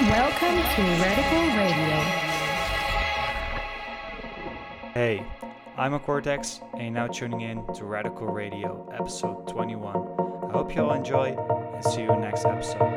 Welcome to Radical Radio. Hey, I'm a Cortex, and you're now tuning in to Radical Radio, episode 21. I hope you all enjoy, and see you next episode.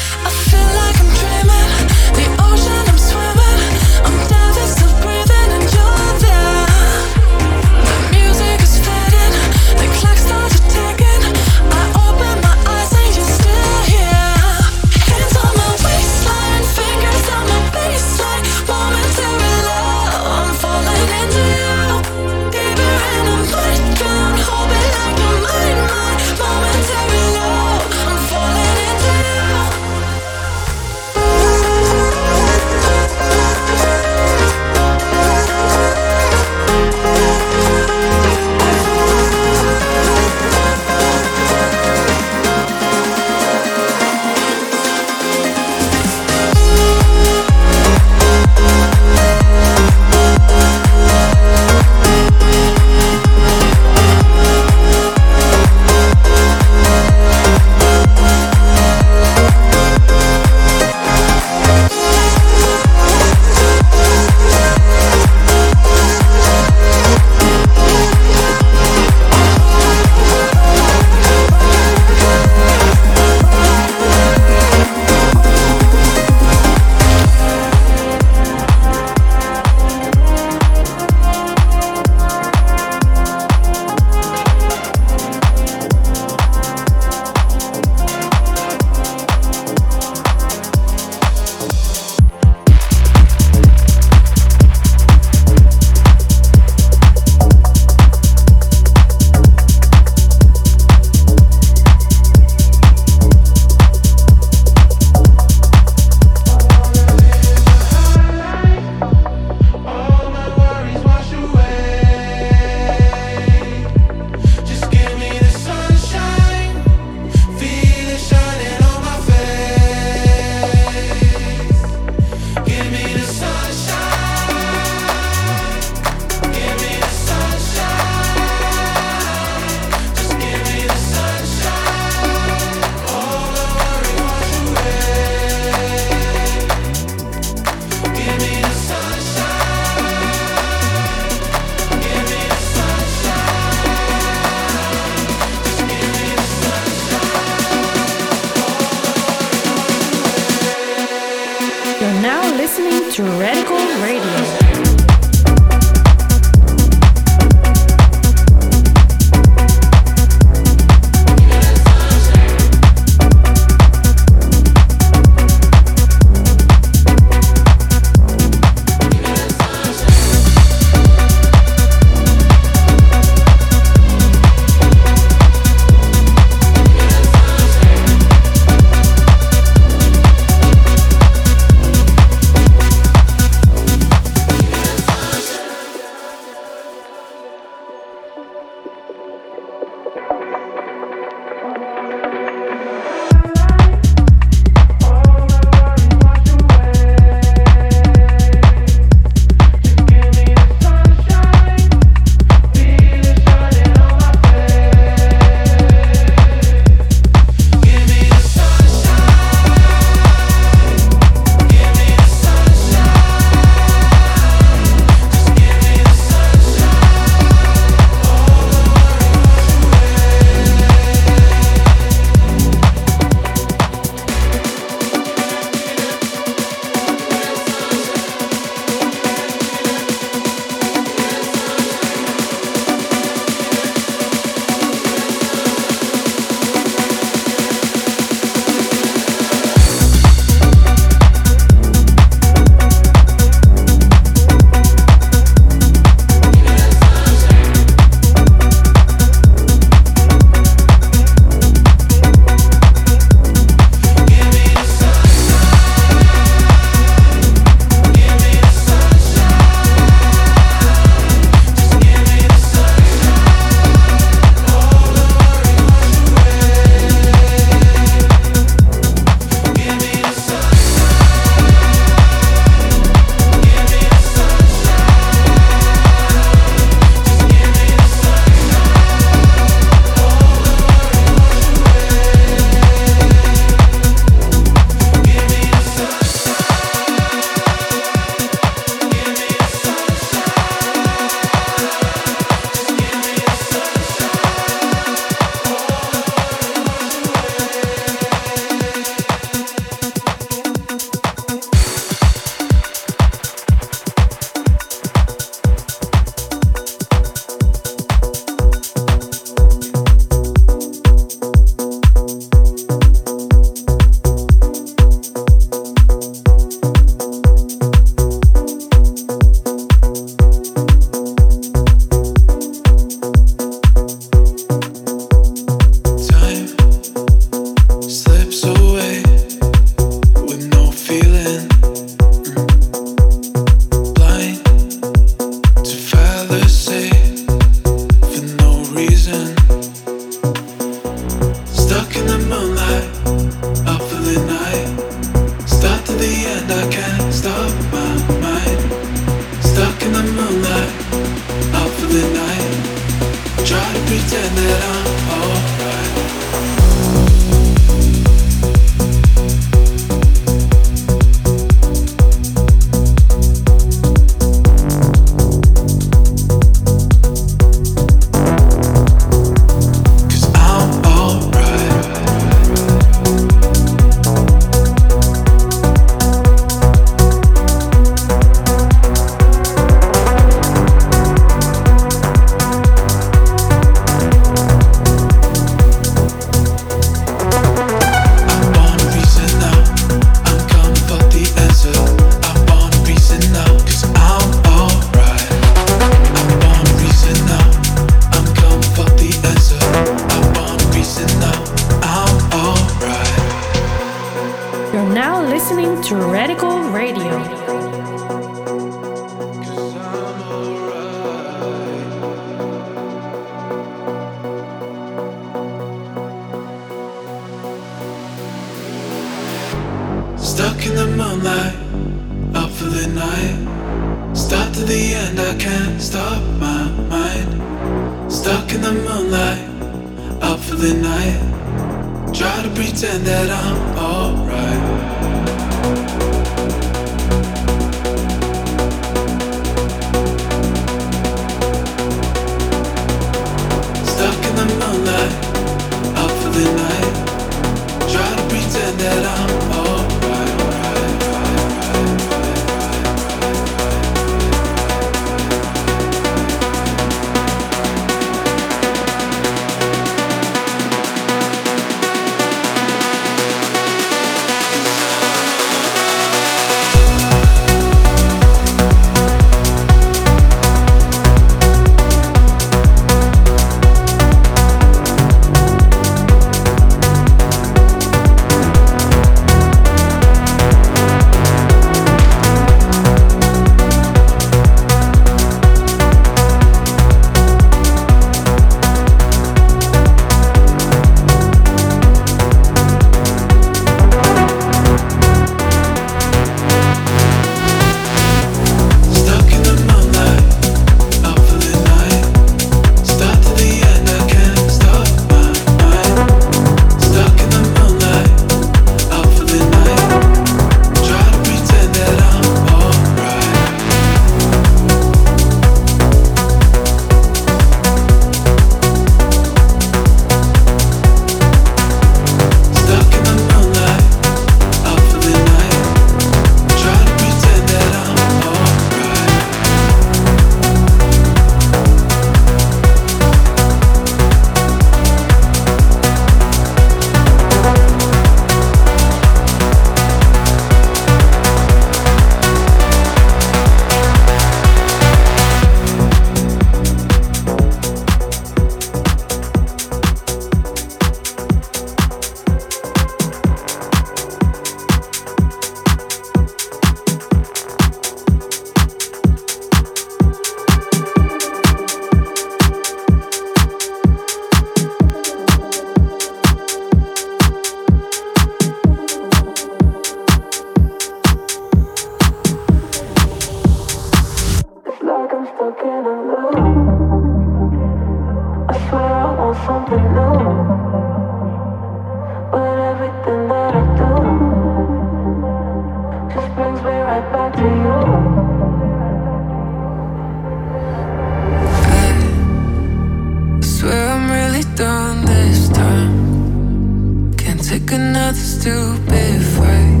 Can't take another stupid fight.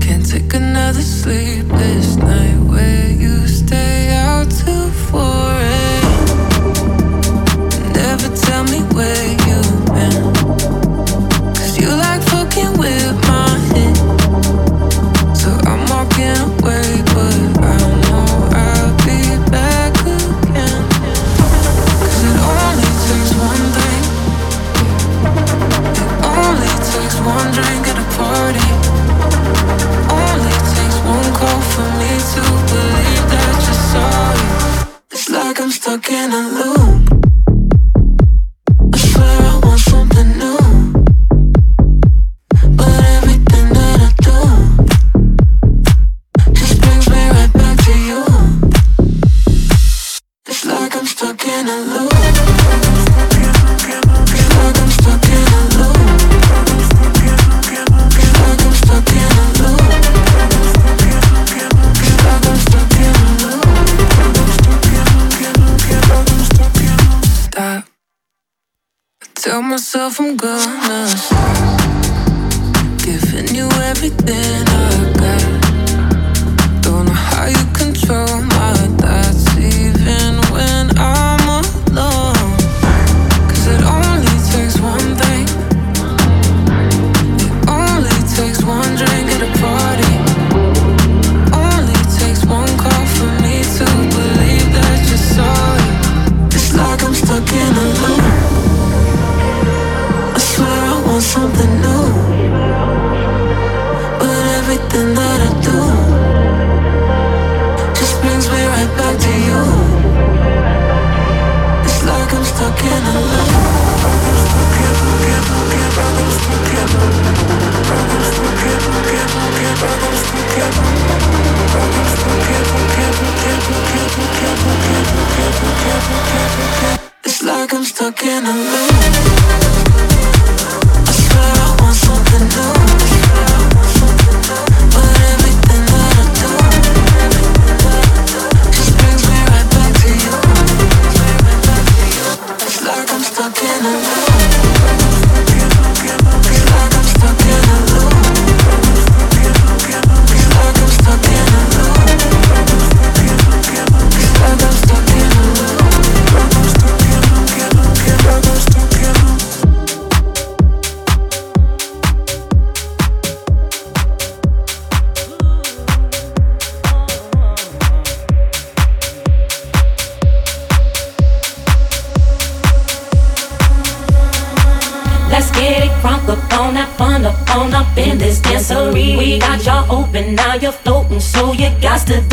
Can't take another sleepless night where you stay out till 4 a.m. Never tell me where you fucking I lose. from God.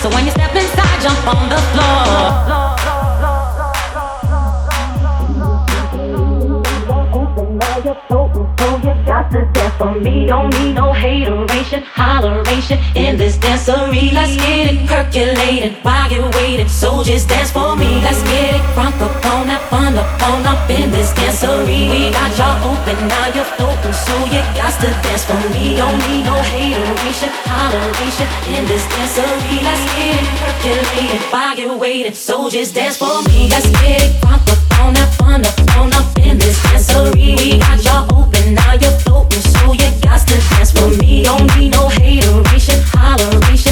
So when you step inside, jump on the floor. For me, don't need no hateration, holleration in this dancery. Let's get it percolated while you're waiting. Soldiers dance for me. Let's get it crunk up on that fun up on up in this dancery. We got y'all open, now you're open, so you for me. Don't need no hateration, holleration in this dancery. Let's get it percolated you're waiting. So just dance for me. Let's get it crunk up on that fun up on up in this dancery. We got y'all open, now you're floating, so you got to dance for me. Don't need no hateration, holleration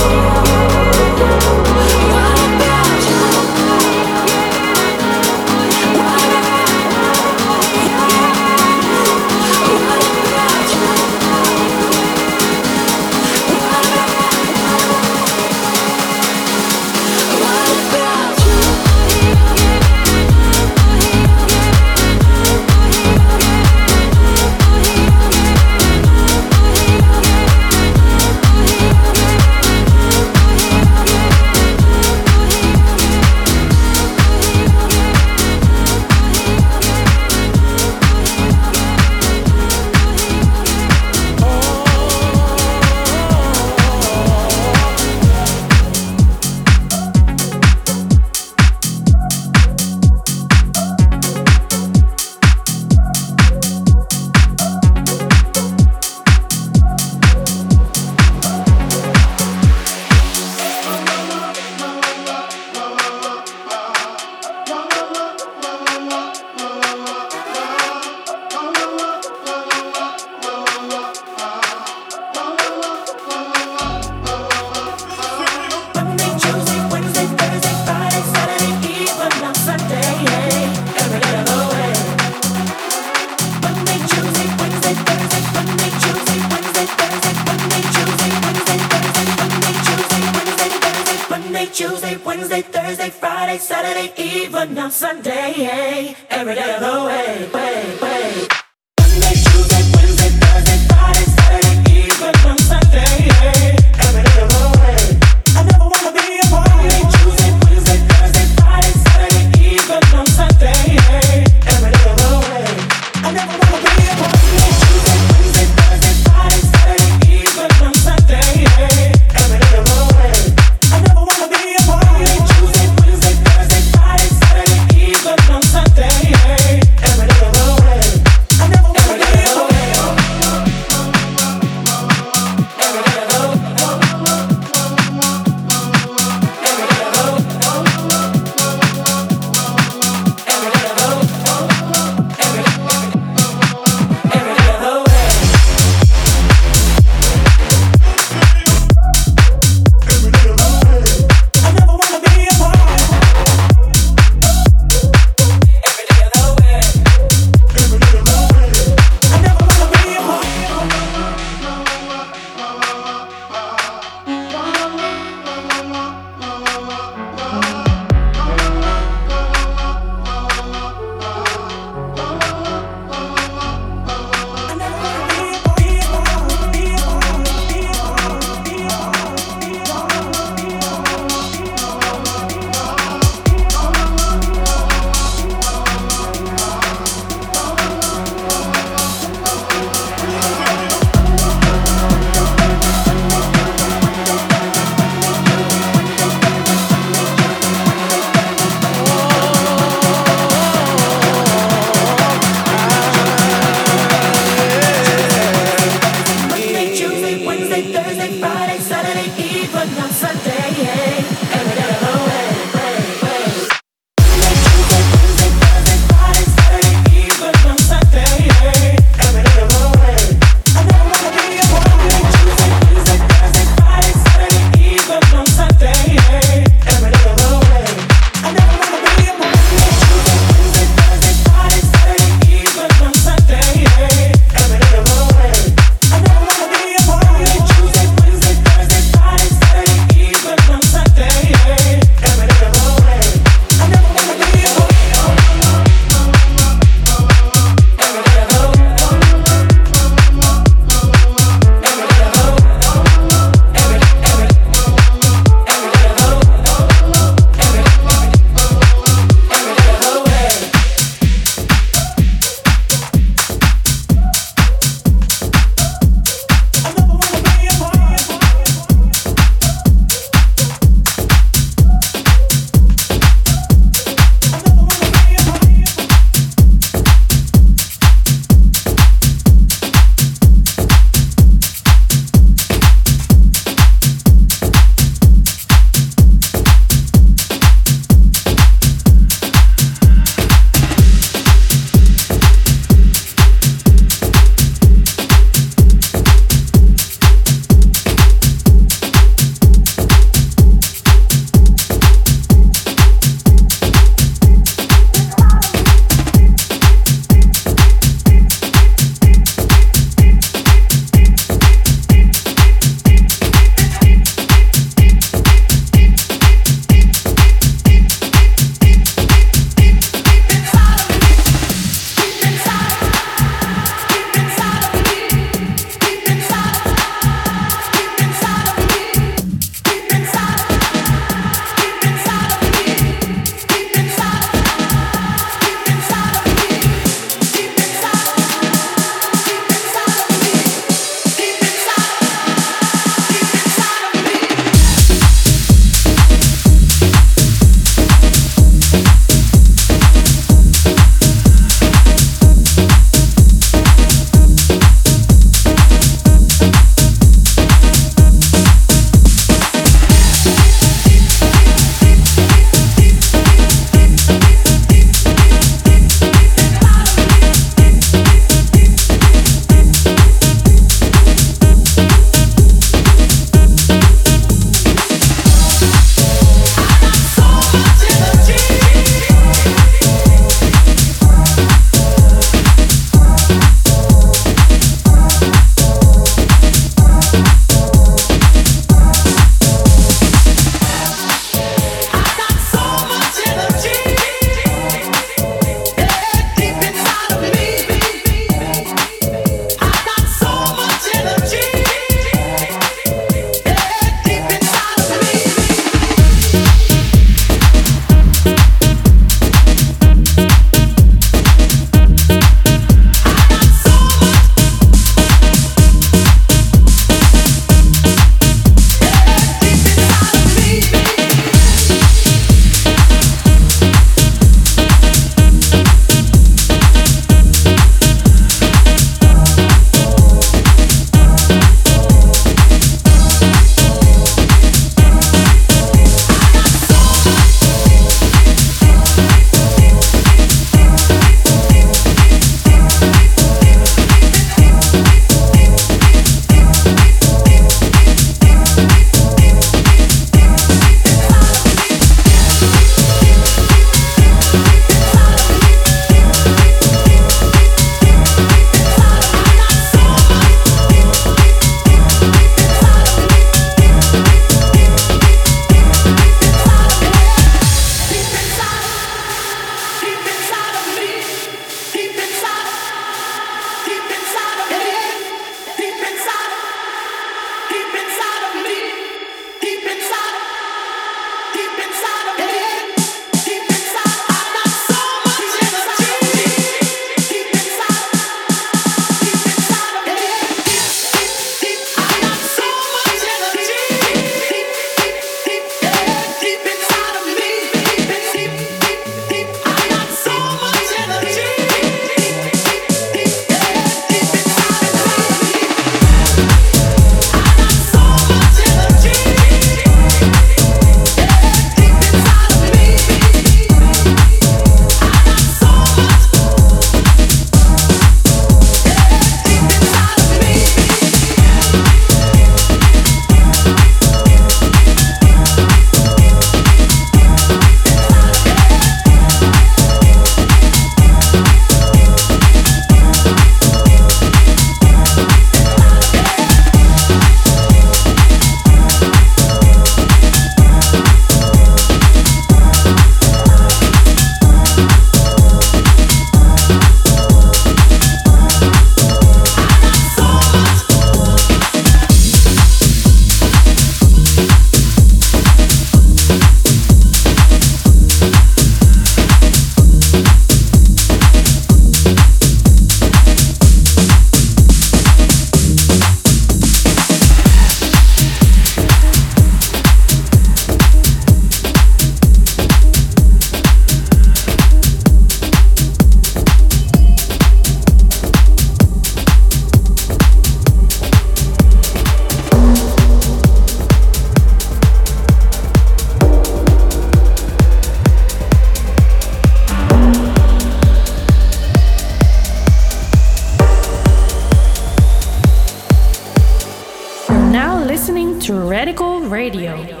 to Radical Radio.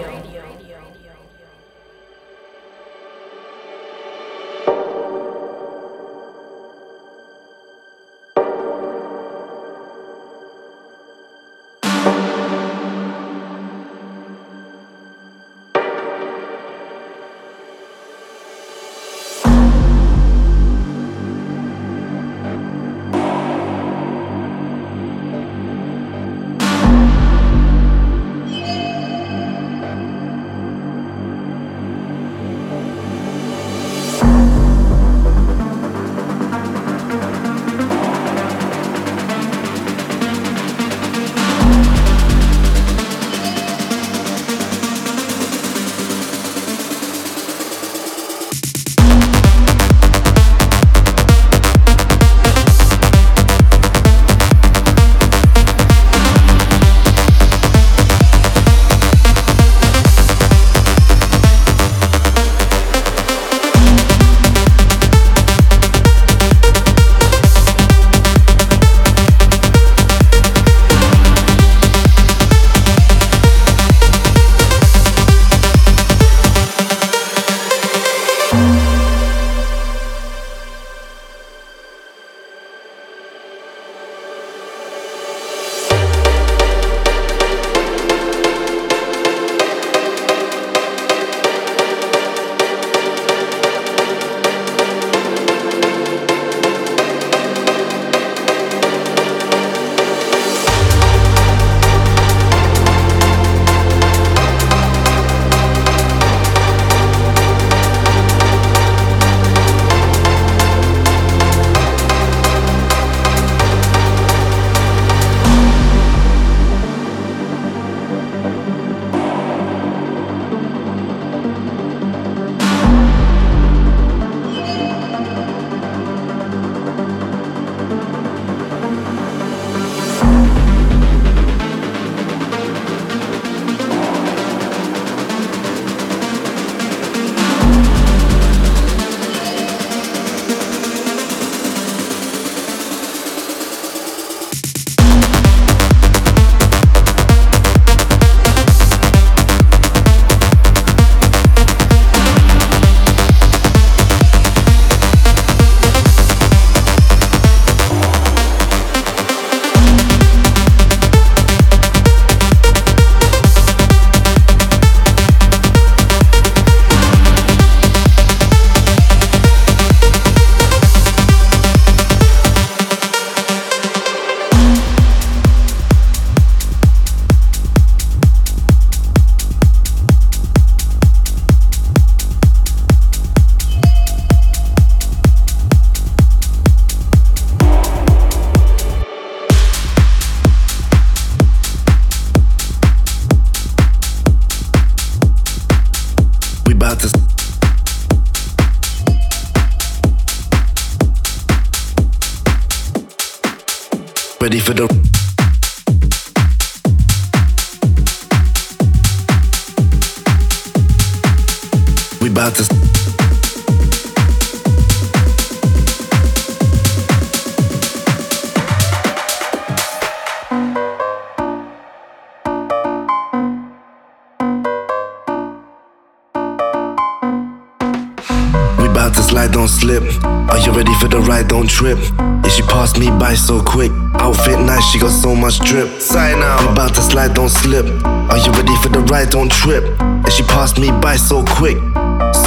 Don't slip. Are you ready for the ride? Don't trip. Yeah, she passed me by so quick. Outfit nice, she got so much drip. Sign now. We about to slide, don't slip. Are you ready for the ride? Don't trip. Yeah, she passed me by so quick.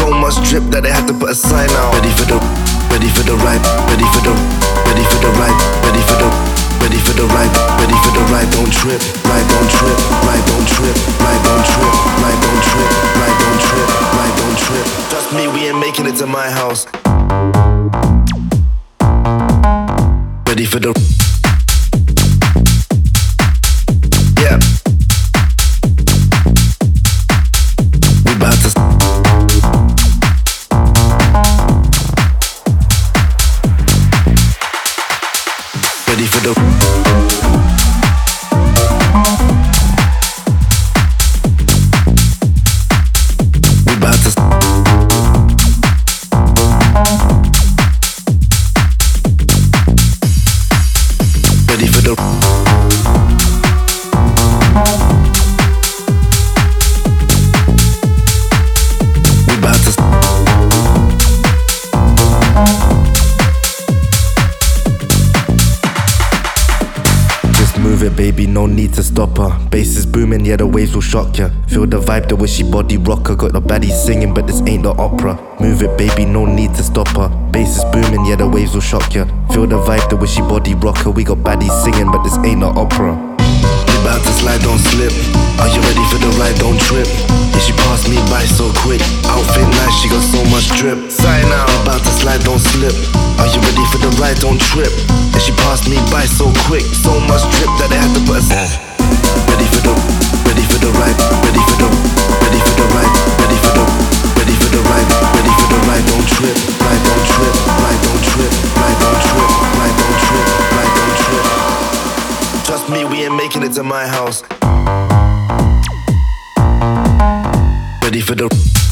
So much drip that they had to put a sign out. Ready for the, ready for the ride. Ready for the, ready for the ride. Ready for the. Ready for the ride, ready for the ride, don't trip, ride, don't trip, ride, don't trip, ride, don't trip, ride, don't trip, ride, don't trip, ride, don't trip. Trust me, we ain't making it to my house. Ready for the yeah, the waves will shock ya. Feel the vibe, the way she body rocker. Got the baddie singing, but this ain't the opera. Move it, baby, no need to stop her. Bass is booming, yeah, the waves will shock ya. Feel the vibe, the way she body rocker. We got baddies singing, but this ain't the opera. We about to slide, don't slip. Are you ready for the ride? Don't trip. Yeah, she passed me by so quick. Outfit nice, she got so much drip. Sign out, about to slide, don't slip. Are you ready for the ride? Don't trip. Yeah, she passed me by so quick. So much drip that they had to put us. Uh. Ready for the, to my house. Ready for the.